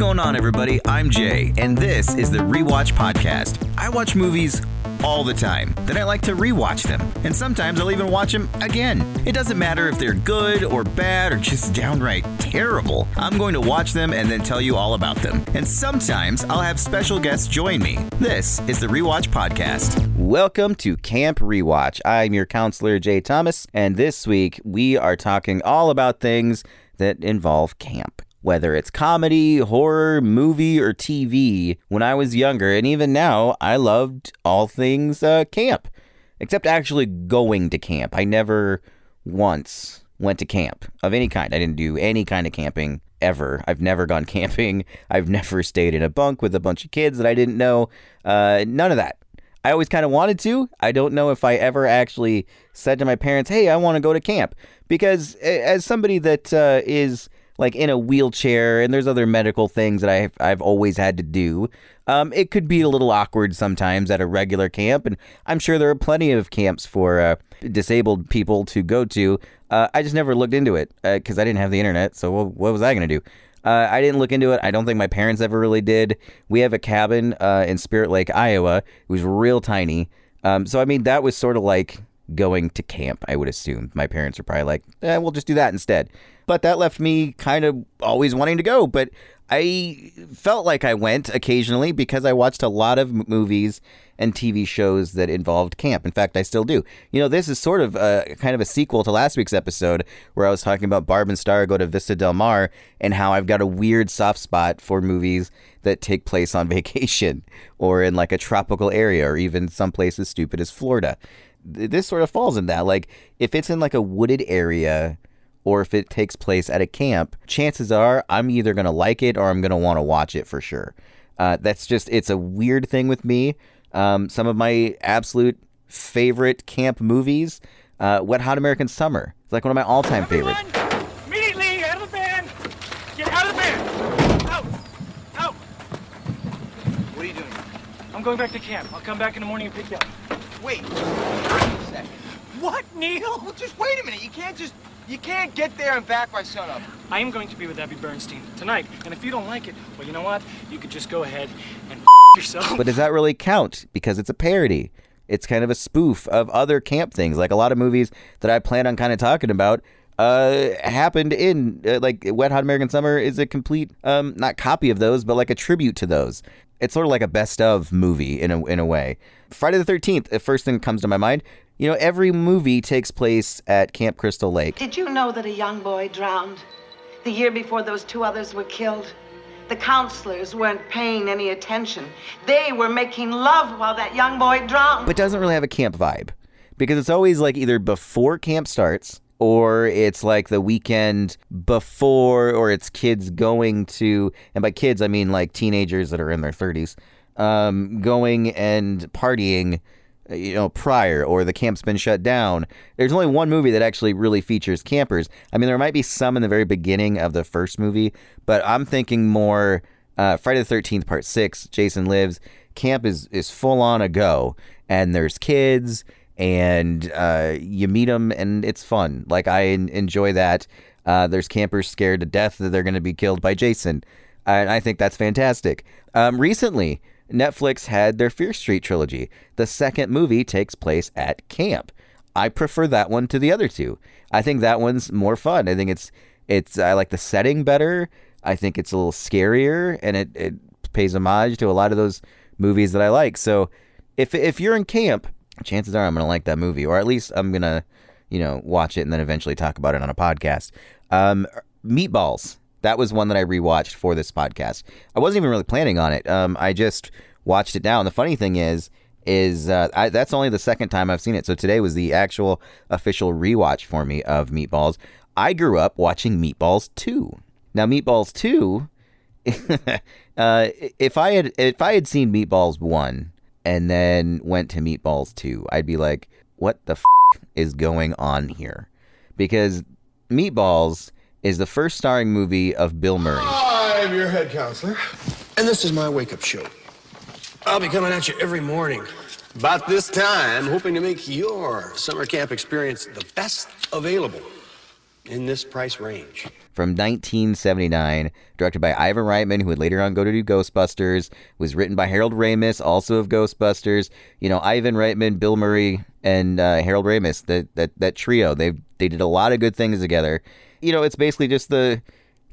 going on, everybody? I'm Jay, and this is the Rewatch Podcast. I watch movies all the time. Then I like to rewatch them, and sometimes I'll even watch them again. It doesn't matter if they're good or bad or just downright terrible. I'm going to watch them and then tell you all about them. And sometimes I'll have special guests join me. This is the Rewatch Podcast. Welcome to Camp Rewatch. I'm your counselor, Jay Thomas, and this week we are talking all about things that involve camp whether it's comedy, horror, movie, or TV. When I was younger, and even now, I loved all things uh, camp, except actually going to camp. I never once went to camp of any kind. I didn't do any kind of camping ever. I've never gone camping. I've never stayed in a bunk with a bunch of kids that I didn't know. Uh, none of that. I always kind of wanted to. I don't know if I ever actually said to my parents, "Hey, I want to go to camp," because as somebody that uh, is like in a wheelchair and there's other medical things that I've, I've always had to do. Um, it could be a little awkward sometimes at a regular camp, and I'm sure there are plenty of camps for uh, disabled people to go to. Uh, I just never looked into it because uh, I didn't have the internet, so what, what was I going to do? Uh, I didn't look into it. I don't think my parents ever really did. We have a cabin uh, in Spirit Lake, Iowa. It was real tiny. Um, so, I mean, that was sort of like going to camp, I would assume. My parents were probably like, eh, we'll just do that instead but that left me kind of always wanting to go. But I felt like I went occasionally because I watched a lot of movies and TV shows that involved camp. In fact, I still do. You know, this is sort of a, kind of a sequel to last week's episode where I was talking about Barb and Star go to Vista Del Mar and how I've got a weird soft spot for movies that take place on vacation or in like a tropical area or even someplace as stupid as Florida. This sort of falls in that. Like, if it's in like a wooded area or if it takes place at a camp, chances are I'm either going to like it or I'm going to want to watch it for sure. Uh, that's just, it's a weird thing with me. Um, some of my absolute favorite camp movies uh, Wet Hot American Summer. It's like one of my all time favorites. Immediately, out of the van! Get out of the van! Out! Out! What are you doing? I'm going back to camp. I'll come back in the morning and pick you up. Wait. Wait a second. What, Neil? Well, just wait a minute. You can't just you can't get there and back by sunup. I am going to be with Abby Bernstein tonight, and if you don't like it, well, you know what? You could just go ahead and yourself. But does that really count? Because it's a parody. It's kind of a spoof of other camp things. Like a lot of movies that I plan on kind of talking about uh, happened in uh, like Wet Hot American Summer is a complete um, not copy of those, but like a tribute to those. It's sort of like a best of movie in a in a way. Friday the Thirteenth. The first thing that comes to my mind you know, every movie takes place at Camp Crystal Lake. Did you know that a young boy drowned the year before those two others were killed? The counselors weren't paying any attention. They were making love while that young boy drowned. But doesn't really have a camp vibe because it's always like either before camp starts or it's like the weekend before or it's kids going to and by kids I mean like teenagers that are in their 30s um, going and partying you know, prior or the camp's been shut down. There's only one movie that actually really features campers. I mean, there might be some in the very beginning of the first movie, but I'm thinking more uh, Friday the 13th, part six, Jason Lives. Camp is, is full on a go, and there's kids, and uh, you meet them, and it's fun. Like, I enjoy that. Uh, there's campers scared to death that they're going to be killed by Jason. And I think that's fantastic. Um, recently, Netflix had their Fear Street trilogy. The second movie takes place at camp. I prefer that one to the other two. I think that one's more fun. I think it's it's I like the setting better. I think it's a little scarier and it, it pays homage to a lot of those movies that I like. So if if you're in camp, chances are I'm gonna like that movie, or at least I'm gonna, you know, watch it and then eventually talk about it on a podcast. Um, Meatballs that was one that I rewatched for this podcast. I wasn't even really planning on it. Um, I just watched it now. And the funny thing is, is uh, I, that's only the second time I've seen it. So today was the actual official rewatch for me of Meatballs. I grew up watching Meatballs 2. Now Meatballs 2 uh, if I had if I had seen Meatballs 1 and then went to Meatballs 2, I'd be like, what the f- is going on here? Because Meatballs is the first starring movie of Bill Murray. I'm your head counselor, and this is my wake up show. I'll be coming at you every morning. About this time, hoping to make your summer camp experience the best available. in this price range. from 1979, directed by Ivan Reitman, who would later on go to do Ghostbusters, was written by Harold Ramis, also of Ghostbusters. You know, Ivan Reitman, Bill Murray, and uh, Harold Ramis, that, that that trio, they they did a lot of good things together. You know, it's basically just the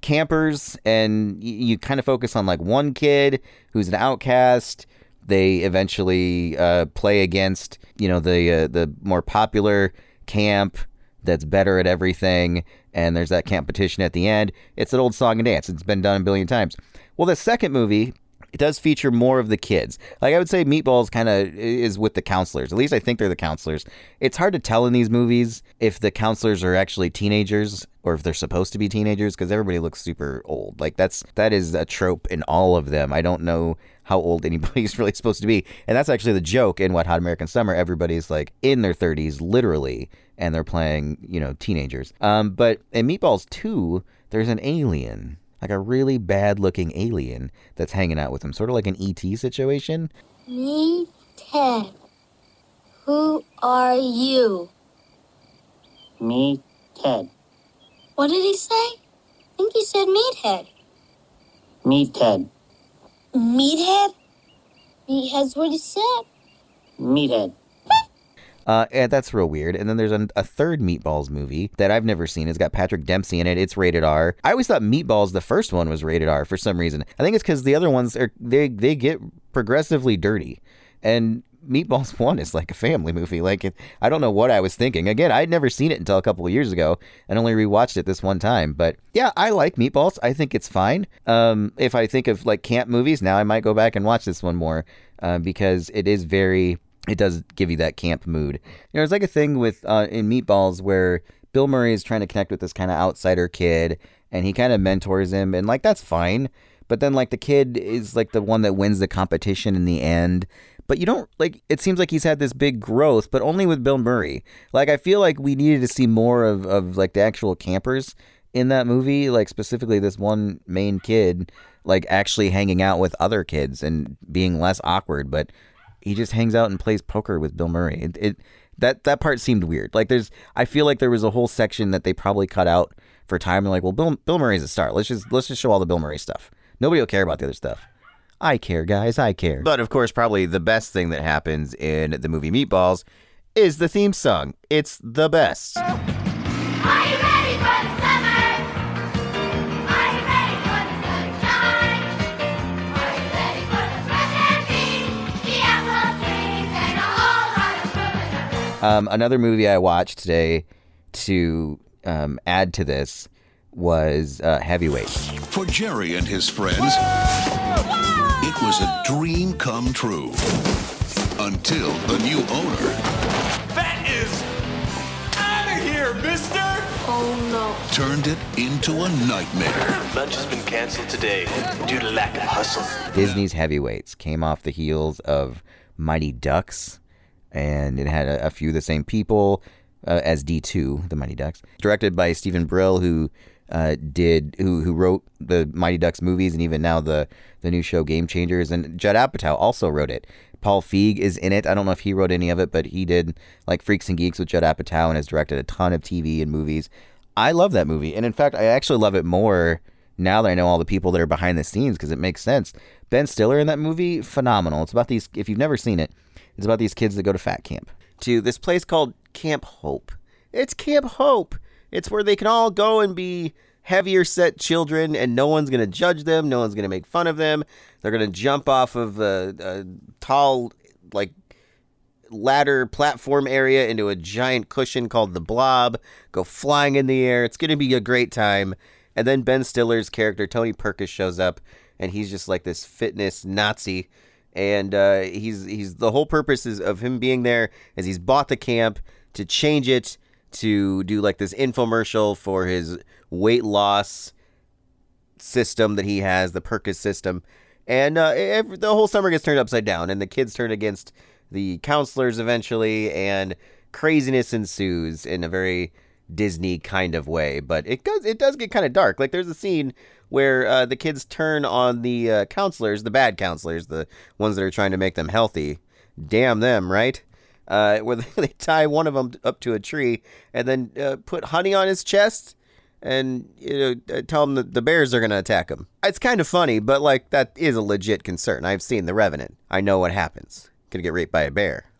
campers, and y- you kind of focus on like one kid who's an outcast. They eventually uh, play against, you know, the uh, the more popular camp that's better at everything, and there's that competition at the end. It's an old song and dance. It's been done a billion times. Well, the second movie, it does feature more of the kids. Like I would say, Meatballs kind of is with the counselors. At least I think they're the counselors. It's hard to tell in these movies if the counselors are actually teenagers or if they're supposed to be teenagers because everybody looks super old. Like that's that is a trope in all of them. I don't know how old anybody's really supposed to be, and that's actually the joke in Wet Hot American Summer. Everybody's like in their 30s, literally, and they're playing you know teenagers. Um, but in Meatballs 2, there's an alien like a really bad looking alien that's hanging out with him, sort of like an ET situation. Me, Ted. Who are you? Me, Ted. What did he say? I think he said meathead. Me, Ted. Meathead? Meathead's what he said. Meathead. Uh, and that's real weird. And then there's an, a third Meatballs movie that I've never seen. It's got Patrick Dempsey in it. It's rated R. I always thought Meatballs, the first one, was rated R for some reason. I think it's because the other ones are they they get progressively dirty, and Meatballs One is like a family movie. Like it, I don't know what I was thinking. Again, I'd never seen it until a couple of years ago, and only rewatched it this one time. But yeah, I like Meatballs. I think it's fine. Um, if I think of like camp movies now, I might go back and watch this one more uh, because it is very it does give you that camp mood. You know, it's like a thing with uh, in Meatballs where Bill Murray is trying to connect with this kind of outsider kid, and he kind of mentors him, and like that's fine. But then like the kid is like the one that wins the competition in the end. But you don't like. It seems like he's had this big growth, but only with Bill Murray. Like I feel like we needed to see more of of like the actual campers in that movie. Like specifically this one main kid, like actually hanging out with other kids and being less awkward. But he just hangs out and plays poker with Bill Murray. It, it that that part seemed weird. Like there's, I feel like there was a whole section that they probably cut out for time. And like, well, Bill Bill Murray's a star. Let's just let's just show all the Bill Murray stuff. Nobody will care about the other stuff. I care, guys. I care. But of course, probably the best thing that happens in the movie Meatballs is the theme song. It's the best. Um, another movie I watched today to um, add to this was uh, Heavyweights. For Jerry and his friends, it was a dream come true. Until the new owner That is out of here, mister! Oh no. turned it into a nightmare. Lunch has been canceled today due to lack of hustle. Disney's Heavyweights came off the heels of Mighty Ducks, and it had a, a few of the same people uh, as D2, the Mighty Ducks. Directed by Steven Brill, who uh, did who who wrote the Mighty Ducks movies, and even now the the new show Game Changers. And Judd Apatow also wrote it. Paul Feig is in it. I don't know if he wrote any of it, but he did like Freaks and Geeks with Judd Apatow and has directed a ton of TV and movies. I love that movie, and in fact, I actually love it more now that I know all the people that are behind the scenes because it makes sense. Ben Stiller in that movie, phenomenal. It's about these. If you've never seen it, it's about these kids that go to fat camp to this place called Camp Hope. It's Camp Hope. It's where they can all go and be heavier set children, and no one's gonna judge them. No one's gonna make fun of them. They're gonna jump off of a, a tall, like ladder platform area into a giant cushion called the Blob, go flying in the air. It's going to be a great time. And then Ben Stiller's character, Tony Perkis, shows up, and he's just like this fitness Nazi. And uh, he's he's the whole purpose is of him being there is he's bought the camp to change it to do like this infomercial for his weight loss system that he has, the Perkis system. And uh, every, the whole summer gets turned upside down, and the kids turn against the counselors eventually, and craziness ensues in a very Disney kind of way. But it does it does get kind of dark. Like there's a scene where uh, the kids turn on the uh, counselors, the bad counselors, the ones that are trying to make them healthy. Damn them, right? Uh, where they, tie one of them up to a tree and then uh, put honey on his chest and you know uh, tell him that the bears are going to attack him. It's kind of funny, but like that is a legit concern. I've seen The Revenant. I know what happens. Gonna get raped by a bear.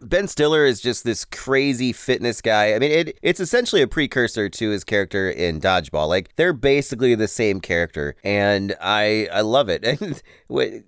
Ben Stiller is just this crazy fitness guy. I mean, it it's essentially a precursor to his character in Dodgeball. Like they're basically the same character, and I I love it. And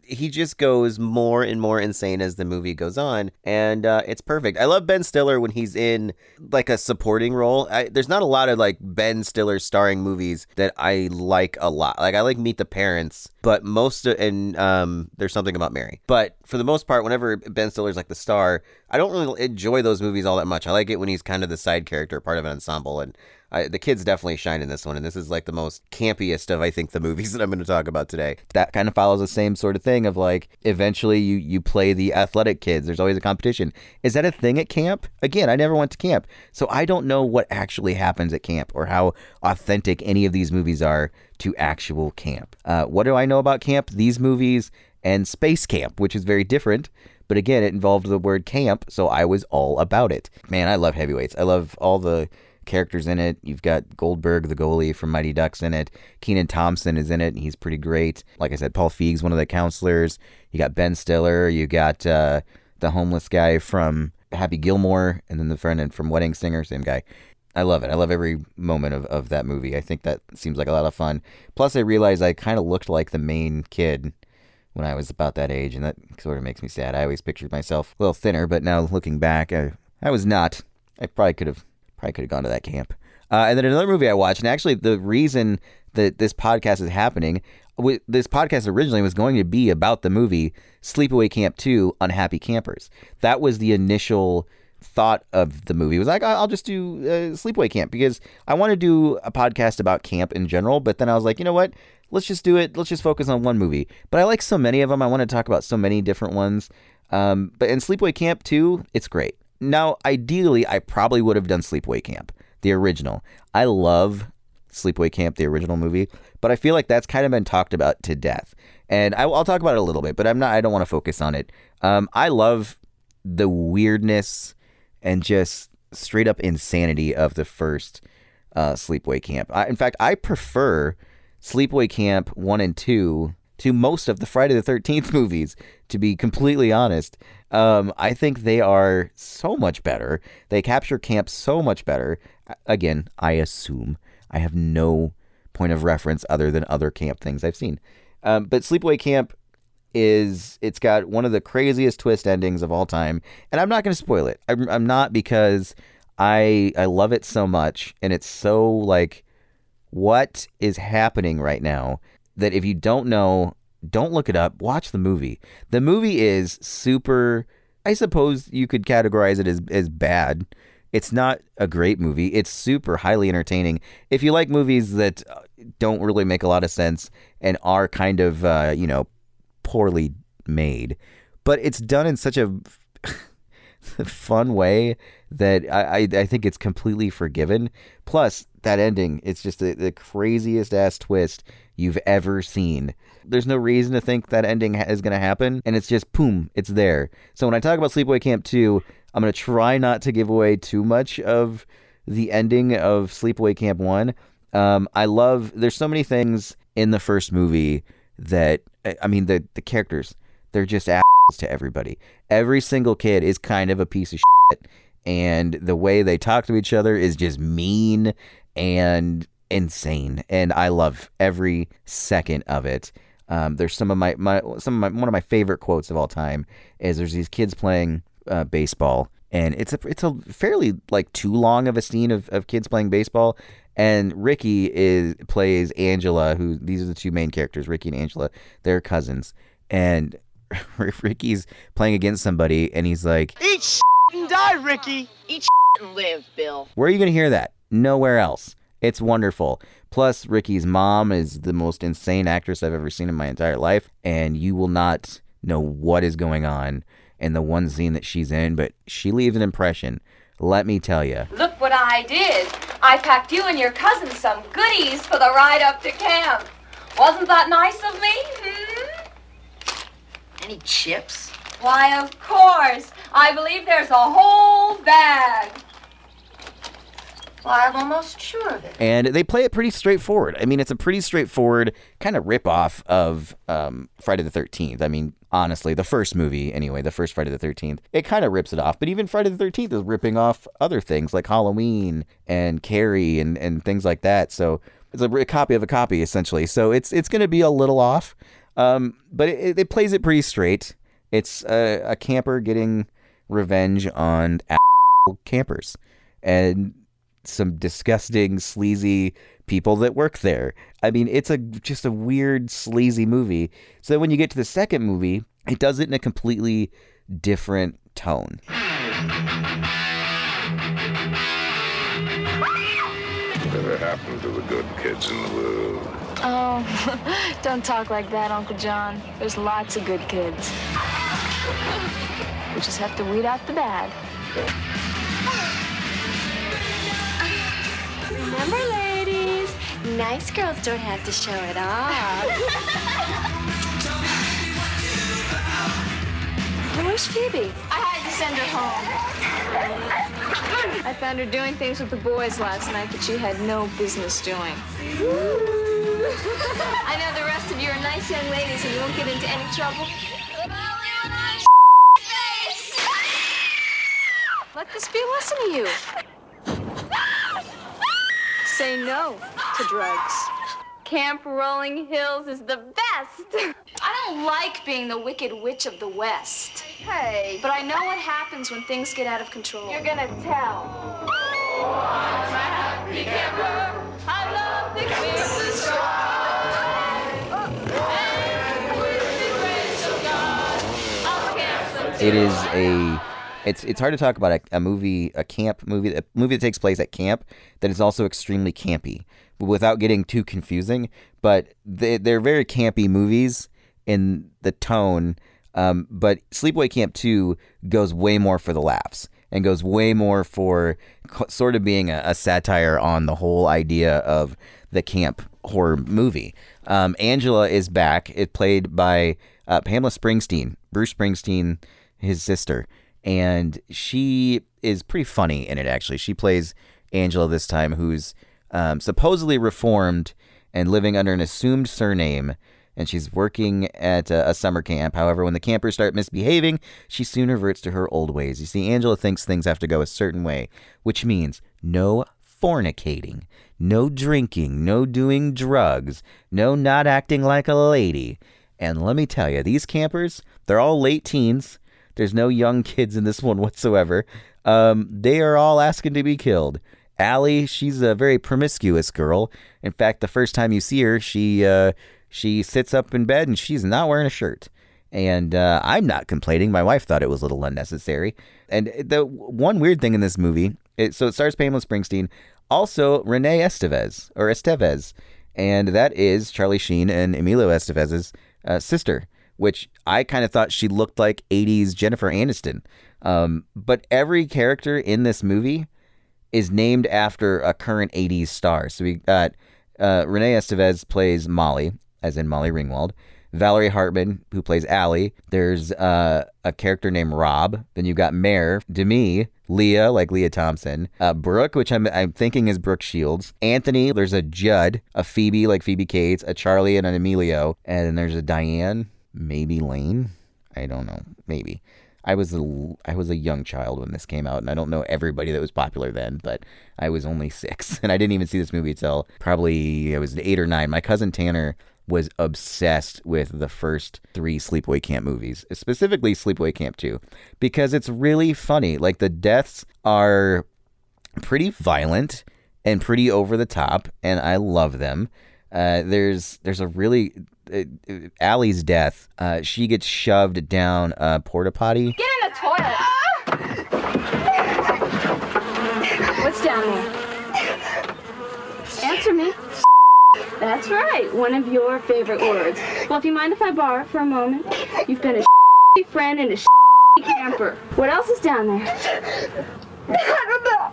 he just goes more and more insane as the movie goes on, and uh, it's perfect. I love Ben Stiller when he's in like a supporting role. I, there's not a lot of like Ben Stiller starring movies that I like a lot. Like I like Meet the Parents, but most of, and um, there's something about Mary. But for the most part, whenever Ben Stiller's like the star, I don't really enjoy those movies all that much. I like it when he's kind of the side character, part of an ensemble, and I, the kids definitely shine in this one. And this is like the most campiest of I think the movies that I'm going to talk about today. That kind of follows the same sort of thing of like eventually you you play the athletic kids. There's always a competition. Is that a thing at camp? Again, I never went to camp, so I don't know what actually happens at camp or how authentic any of these movies are to actual camp. Uh, what do I know about camp? These movies and Space Camp, which is very different. But again, it involved the word camp, so I was all about it. Man, I love heavyweights. I love all the characters in it. You've got Goldberg, the goalie from Mighty Ducks, in it. Kenan Thompson is in it, and he's pretty great. Like I said, Paul Feig's one of the counselors. You got Ben Stiller. You got uh, the homeless guy from Happy Gilmore, and then the friend from Wedding Singer, same guy. I love it. I love every moment of, of that movie. I think that seems like a lot of fun. Plus, I realized I kind of looked like the main kid when I was about that age, and that sort of makes me sad. I always pictured myself a little thinner, but now looking back, I, I was not. I probably could have probably could have gone to that camp. Uh, and then another movie I watched, and actually the reason that this podcast is happening, this podcast originally was going to be about the movie Sleepaway Camp 2 Unhappy Campers. That was the initial thought of the movie. Was like, I'll just do uh, Sleepaway Camp because I want to do a podcast about camp in general. But then I was like, you know what? Let's just do it. Let's just focus on one movie. But I like so many of them. I want to talk about so many different ones. Um, but in Sleepaway Camp 2, it's great. Now, ideally, I probably would have done Sleepaway Camp, the original. I love Sleepaway Camp, the original movie, but I feel like that's kind of been talked about to death. And I, will talk about it a little bit, but I'm not. I don't want to focus on it. Um, I love the weirdness and just straight up insanity of the first uh, Sleepaway Camp. I, in fact, I prefer Sleepaway Camp one and two to most of the Friday the Thirteenth movies. To be completely honest, um, I think they are so much better. They capture camp so much better. Again, I assume I have no point of reference other than other camp things I've seen. Um, but Sleepaway Camp is it's got one of the craziest twist endings of all time, and I'm not going to spoil it. I'm, I'm not because I I love it so much, and it's so like what is happening right now that if you don't know, don't look it up. Watch the movie. The movie is super. I suppose you could categorize it as as bad. It's not a great movie. It's super highly entertaining. If you like movies that uh, don't really make a lot of sense and are kind of uh, you know poorly made, but it's done in such a fun way that I, I, I think it's completely forgiven. Plus, that ending, it's just the, the craziest ass twist you've ever seen. There's no reason to think that ending ha- is going to happen, and it's just boom, it's there. So when I talk about Sleepaway Camp 2, I'm going to try not to give away too much of the ending of Sleepaway Camp 1. Um, I love, there's so many things in the first movie that, I- mean, the, the characters, they're just assholes to everybody. Every single kid is kind of a piece of shit, and the way they talk to each other is just mean and insane. And I love every second of it. Um, there's some of my, my some of my one of my favorite quotes of all time is there's these kids playing uh, baseball and it's a it's a fairly like too long of a scene of, of kids playing baseball and Ricky is plays Angela who these are the two main characters Ricky and Angela they're cousins and Ricky's playing against somebody and he's like Eat shit and die, Ricky. Eat shit and live, Bill. where are you going to hear that? Nowhere else. It's wonderful. Plus, Ricky's mom is the most insane actress I've ever seen in my entire life, and you will not know what is going on in the one scene that she's in, but she leaves an impression. Let me tell you. Look what I did. I packed you and your cousin some goodies for the ride up to camp. Wasn't that nice of me? Hmm? Any chips? Why, of course. I believe there's a whole bag. Well, I'm almost sure of it. and they play it pretty straightforward. I mean, it's a pretty straightforward kind of rip off of um, Friday the Thirteenth. I mean, honestly, the first movie anyway, the first Friday the Thirteenth, it kind of rips it off. But even Friday the Thirteenth is ripping off other things like Halloween and Carrie and and things like that. So it's a, a copy of a copy essentially. So it's it's going to be a little off, um, but it, it plays it pretty straight. It's a, a camper getting revenge on campers and some disgusting, sleazy people that work there. I mean, it's a just a weird, sleazy movie. So when you get to the second movie, it does it in a completely different tone. Whatever happened to the good kids in the world? Oh, don't talk like that, Uncle John. There's lots of good kids. We just have to weed out the bad. Remember, ladies, nice girls don't have to show it off. Where's Phoebe? I had to send her home. I found her doing things with the boys last night that she had no business doing. I know the rest of you are nice young ladies and you won't get into any trouble. Let this be a lesson to you. Say no to drugs. Camp Rolling Hills is the best. I don't like being the wicked witch of the West. Hey. But I know what happens when things get out of control. You're gonna tell. I love the Christmas It is a it's it's hard to talk about a, a movie, a camp movie, a movie that takes place at camp that is also extremely campy, without getting too confusing. But they, they're very campy movies in the tone. Um, but Sleepaway Camp Two goes way more for the laughs and goes way more for sort of being a, a satire on the whole idea of the camp horror movie. Um, Angela is back. It played by uh, Pamela Springsteen, Bruce Springsteen, his sister, and she is pretty funny in it. Actually, she plays Angela this time, who's um, supposedly reformed and living under an assumed surname. And she's working at a, a summer camp. However, when the campers start misbehaving, she soon reverts to her old ways. You see, Angela thinks things have to go a certain way, which means no fornicating, no drinking, no doing drugs, no not acting like a lady. And let me tell you, these campers, they're all late teens. There's no young kids in this one whatsoever. Um, they are all asking to be killed. Allie, she's a very promiscuous girl. In fact, the first time you see her, she uh, she sits up in bed and she's not wearing a shirt. And uh, I'm not complaining. My wife thought it was a little unnecessary. And the one weird thing in this movie, it, so it stars Pamela Springsteen, also Renee Estevez or Estevez, and that is Charlie Sheen and Emilio Estevez's uh, sister, which I kind of thought she looked like 80s Jennifer Aniston. Um, but every character in this movie is named after a current 80s star. So we got uh, Renee Estevez plays Molly, as in Molly Ringwald. Valerie Hartman, who plays Allie. There's uh, a character named Rob. Then you've got Mare, Demi, Leah, like Lea Thompson, uh, Brooke, which I'm, I'm thinking is Brooke Shields, Anthony. There's a Judd, a Phoebe, like Phoebe Cates, a Charlie, and an Emilio, and then there's a Diane, maybe Lane. I don't know, maybe. I was a I was a young child when this came out, and I don't know everybody that was popular then, but I was only six, and I didn't even see this movie till probably I was eight or nine. My cousin Tanner was obsessed with the first three Sleepaway Camp movies, specifically Sleepaway Camp 2, because it's really funny. Like the deaths are pretty violent and pretty over the top, and I love them. Uh, there's there's a really Allie's death. Uh, she gets shoved down a porta potty. Get in the toilet. What's down there? Answer me. That's right, one of your favorite words. Well, if you mind if I borrow it for a moment? You've been a friend and a camper. What else is down there? I don't know.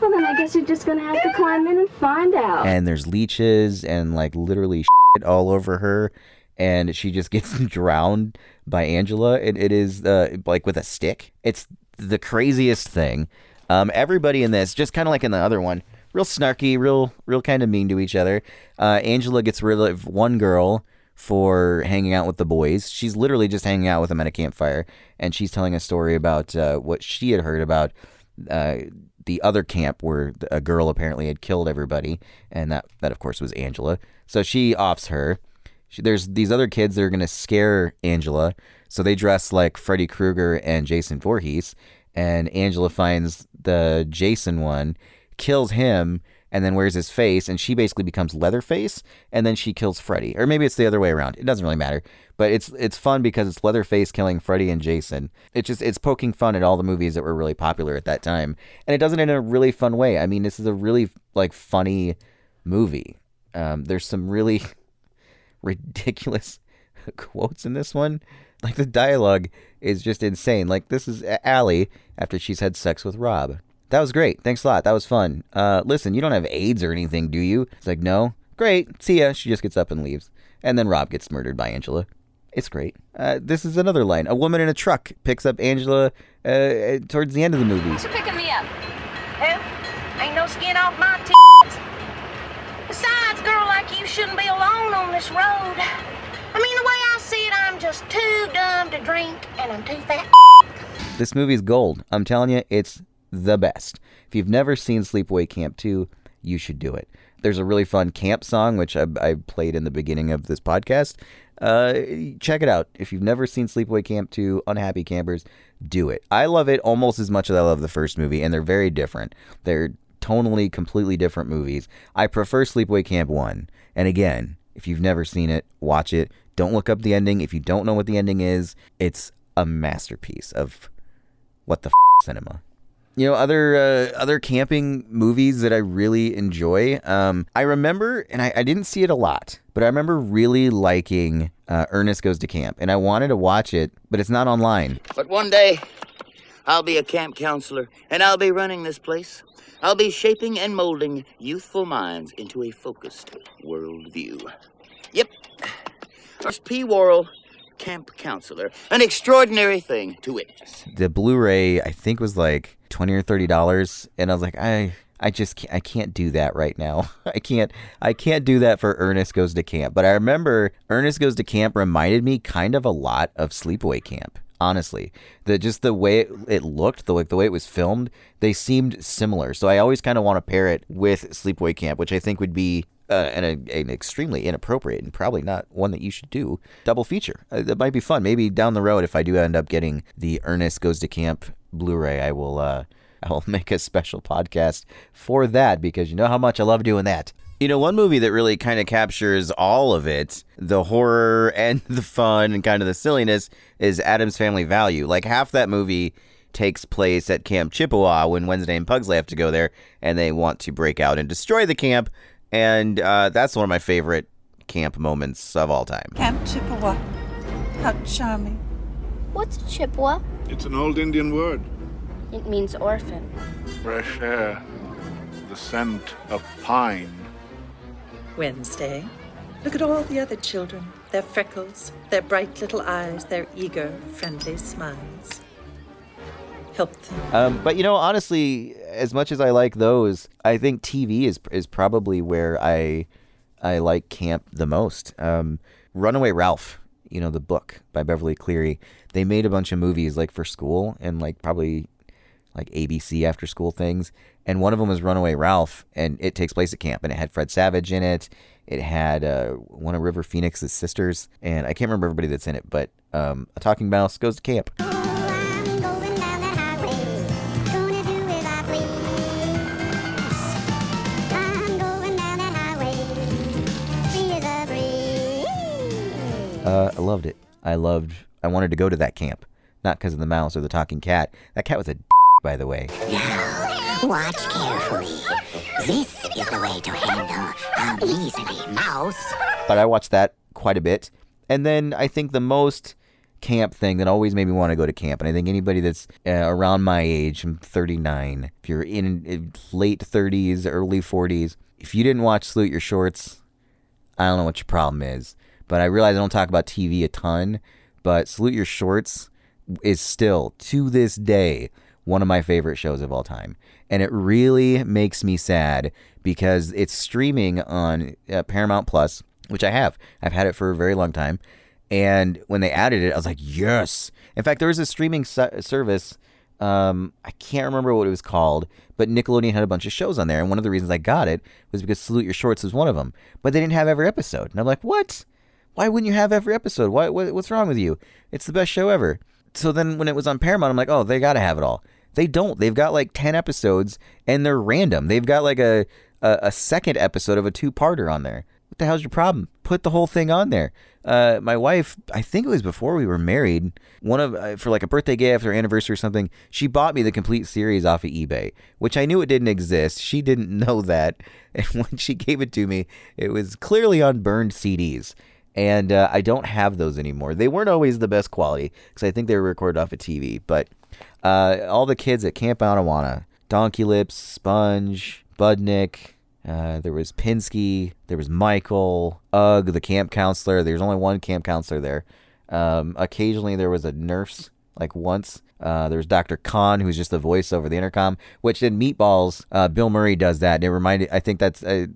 Well, then I guess you're just gonna have to climb in and find out. and there's leeches and like literally all over her and she just gets drowned by angela and it is uh, like with a stick it's the craziest thing Um, everybody in this, just kind of like in the other one, real snarky, real, real kind of mean to each other. Uh, Angela gets rid of one girl for hanging out with the boys. She's literally just hanging out with them at a campfire, and she's telling a story about uh, what she had heard about uh, the other camp where a girl apparently had killed everybody, and that that of course was Angela. So she offs her. She, there's these other kids that are gonna scare Angela, so they dress like Freddy Krueger and Jason Voorhees, and Angela finds the Jason one, kills him, and then wears his face, and she basically becomes Leatherface, and then she kills Freddy, or maybe it's the other way around. It doesn't really matter, but it's it's fun because it's Leatherface killing Freddy and Jason. It's just it's poking fun at all the movies that were really popular at that time, and it does it in a really fun way. I mean, this is a really like funny movie. Um, there's some really ridiculous quotes in this one. Like the dialogue is just insane. Like this is Allie after she's had sex with Rob. That was great. Thanks a lot. That was fun. Uh, listen, you don't have AIDS or anything, do you? It's like, no. Great. See ya. She just gets up and leaves. And then Rob gets murdered by Angela. It's great. Uh, this is another line. A woman in a truck picks up Angela uh, towards the end of the movie. Who's picking me up? Who? Ain't no skin off my t. Besides, girl like you shouldn't be alone on this road. I mean, the way I see it, I'm just too dumb to drink, and I'm too fat. This movie's gold. I'm telling you, it's the best. If you've never seen Sleepaway Camp 2, you should do it. There's a really fun camp song, which I, I played in the beginning of this podcast. Uh, check it out. If you've never seen Sleepaway Camp 2, Unhappy Campers, do it. I love it almost as much as I love the first movie, and they're very different. They're tonally completely different movies. I prefer Sleepaway Camp 1. And again, if you've never seen it, watch it. Don't look up the ending. If you don't know what the ending is, it's a masterpiece of what the f- cinema you know other uh, other camping movies that I really enjoy. Um, I remember, and I, I, didn't see it a lot, but I remember really liking uh, Ernest Goes to Camp, and I wanted to watch it, but it's not online. But one day, I'll be a camp counselor, and I'll be running this place. I'll be shaping and molding youthful minds into a focused worldview. Yep. First P. Worrell, camp counselor. An extraordinary thing to witness. The Blu-ray, I think, was like twenty or thirty dollars, and I was like, I. I just can't, I can't do that right now. I can't I can't do that for Ernest Goes to Camp. But I remember Ernest Goes to Camp reminded me kind of a lot of Sleepaway Camp. Honestly, the just the way it looked, the like the way it was filmed, they seemed similar. So I always kind of want to pair it with Sleepaway Camp, which I think would be uh, an, an extremely inappropriate and probably not one that you should do double feature. Uh, that might be fun. Maybe down the road, if I do end up getting the Ernest Goes to Camp Blu-ray, I will uh, I will make a special podcast for that because you know how much I love doing that. You know, one movie that really kind of captures all of it, the horror and the fun and kind of the silliness, is Addams Family Value. Like half that movie takes place at Camp Chippewa when Wednesday and Pugsley have to go there and they want to break out and destroy the camp. And uh, that's one of my favorite camp moments of all time. Camp Chippewa. How charming. What's a Chippewa? It's an old Indian word. It means orphan. Fresh air, the scent of pine. Wednesday. Look at all the other children. Their freckles, their bright little eyes, their eager, friendly smiles. Help them. Um, but you know, honestly, as much as I like those, I think TV is is probably where I I like camp the most. Um, Runaway Ralph, you know, the book by Beverly Cleary. They made a bunch of movies like for school and like probably like ABC after school things. And one of them was Runaway Ralph, and it takes place at camp, and it had Fred Savage in it. It had uh, one of River Phoenix's sisters, and I can't remember everybody that's in it, but um, a talking mouse goes to camp. Uh, I loved it. I loved. I wanted to go to that camp, not because of the mouse or the talking cat. That cat was a by the way. Watch carefully. This is the way to handle a measly mouse. But I watched that quite a bit, and then I think the most camp thing that always made me want to go to camp, and I think anybody that's uh, around my age, I'm 39. If you're in, in late 30s, early 40s, if you didn't watch Salute Your Shorts, I don't know what your problem is. But I realize I don't talk about TV a ton, but Salute Your Shorts is still to this day one of my favorite shows of all time. And it really makes me sad because it's streaming on uh, Paramount Plus, which I have. I've had it for a very long time. And when they added it, I was like, yes. In fact, there was a streaming se- service. Um, I can't remember what it was called, but Nickelodeon had a bunch of shows on there. And one of the reasons I got it was because Salute Your Shorts was one of them. But they didn't have every episode. And I'm like, what? Why wouldn't you have every episode? Why, what, what's wrong with you? It's the best show ever. So then when it was on Paramount, I'm like, oh, they got to have it all. They don't. They've got like 10 episodes and they're random. They've got like a, a, a second episode of a two parter on there. What the hell's your problem? Put the whole thing on there. Uh, my wife, I think it was before we were married, one of uh, for like a birthday gift or anniversary or something, she bought me the complete series off of eBay, which I knew it didn't exist. She didn't know that, and when she gave it to me, it was clearly on burned CDs, and uh, I don't have those anymore. They weren't always the best quality because I think they were recorded off of TV, but uh, all the kids at Camp Anawana, Donkey Lips, Sponge, Budnick, uh, there was Pinsky, there was Michael, Ug, the camp counselor. There's only one camp counselor there. Um, occasionally there was a nurse, like once. Uh, there was Dr. Kahn, who's just the voice over the intercom, which in Meatballs, uh, Bill Murray does that. And it reminded, I think that's, uh,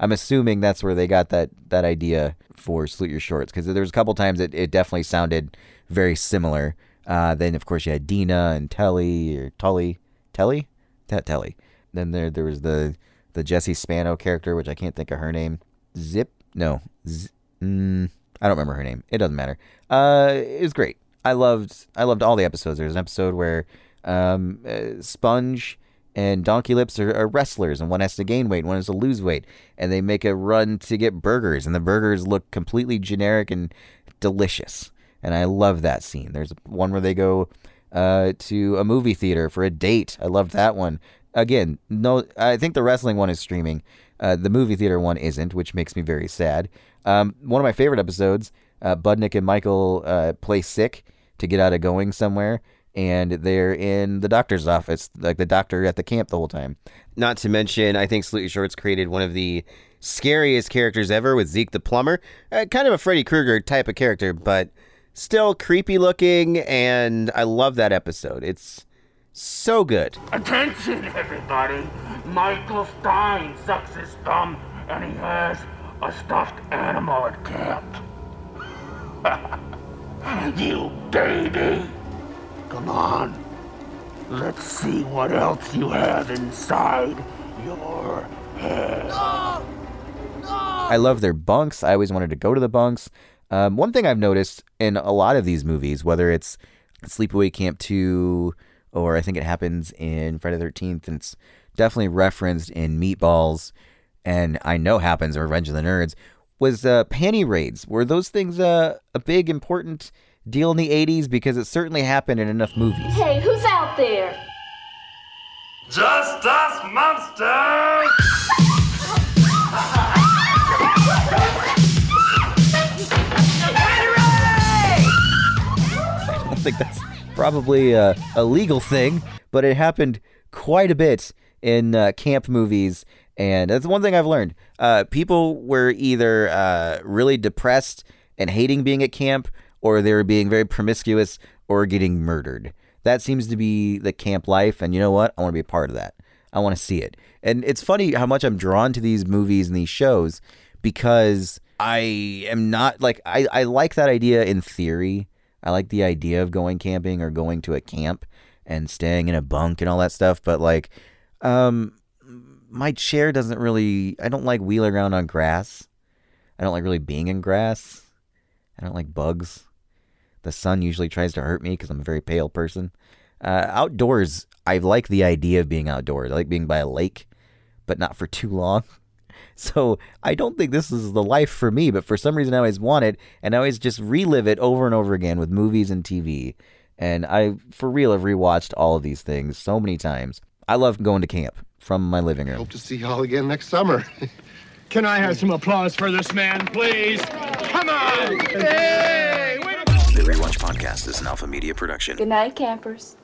I'm assuming that's where they got that, that idea for Salute Your Shorts, because there was a couple times it, it definitely sounded very similar. Uh, then, of course, you had Dina and Telly, or Tully, Telly? That Telly. Then there, there was the, the Jesse Spano character, which I can't think of her name. Zip? No. Z- mm, I don't remember her name. It doesn't matter. Uh, it was great. I loved I loved all the episodes. There's an episode where um, uh, Sponge and Donkey Lips are, are wrestlers, and one has to gain weight, and one has to lose weight, and they make a run to get burgers, and the burgers look completely generic and delicious. And I love that scene. There's one where they go uh, to a movie theater for a date. I loved that one again, no, I think the wrestling one is streaming. Uh, the movie theater one isn't, which makes me very sad. Um, one of my favorite episodes, uh, Budnick and Michael uh, play sick to get out of going somewhere, and they're in the doctor's office, like the doctor at the camp the whole time. Not to mention, I think Salute Your Shorts created one of the scariest characters ever with Zeke the plumber, uh, kind of a Freddy Krueger type of character, but still creepy looking, and I love that episode. It's so good. Attention, everybody! Michael Stein sucks his thumb and he has a stuffed animal at camp. you baby! Come on. Let's see what else you have inside your head. I love their bunks. I always wanted to go to the bunks. Um, one thing I've noticed in a lot of these movies, whether it's Sleepaway Camp 2, or I think it happens in Friday the 13th, and it's definitely referenced in Meatballs, and I know happens in Revenge of the Nerds, was uh, panty raids. Were those things uh, a big, important deal in the 80s? Because it certainly happened in enough movies. Hey, who's out there? Just us monsters! I think that's probably a, a legal thing, but it happened quite a bit in uh, camp movies. And that's one thing I've learned. Uh, people were either uh, really depressed and hating being at camp, or they were being very promiscuous or getting murdered. That seems to be the camp life. And you know what? I want to be a part of that. I want to see it. And it's funny how much I'm drawn to these movies and these shows because I am not like, I, I like that idea in theory. I like the idea of going camping or going to a camp and staying in a bunk and all that stuff. But like, um, my chair doesn't really, I don't like wheeling around on grass. I don't like really being in grass. I don't like bugs. The sun usually tries to hurt me because I'm a very pale person. Uh, outdoors, I like the idea of being outdoors. I like being by a lake, but not for too long. So I don't think this is the life for me, but for some reason I always want it, and I always just relive it over and over again with movies and TV. And I, for real, have rewatched all of these things so many times. I love going to camp from my living room. Hope to see y'all again next summer. Can I have some applause for this man, please? Come on! Hey! The Rewatch Podcast is an Alpha Media production. Good night, campers.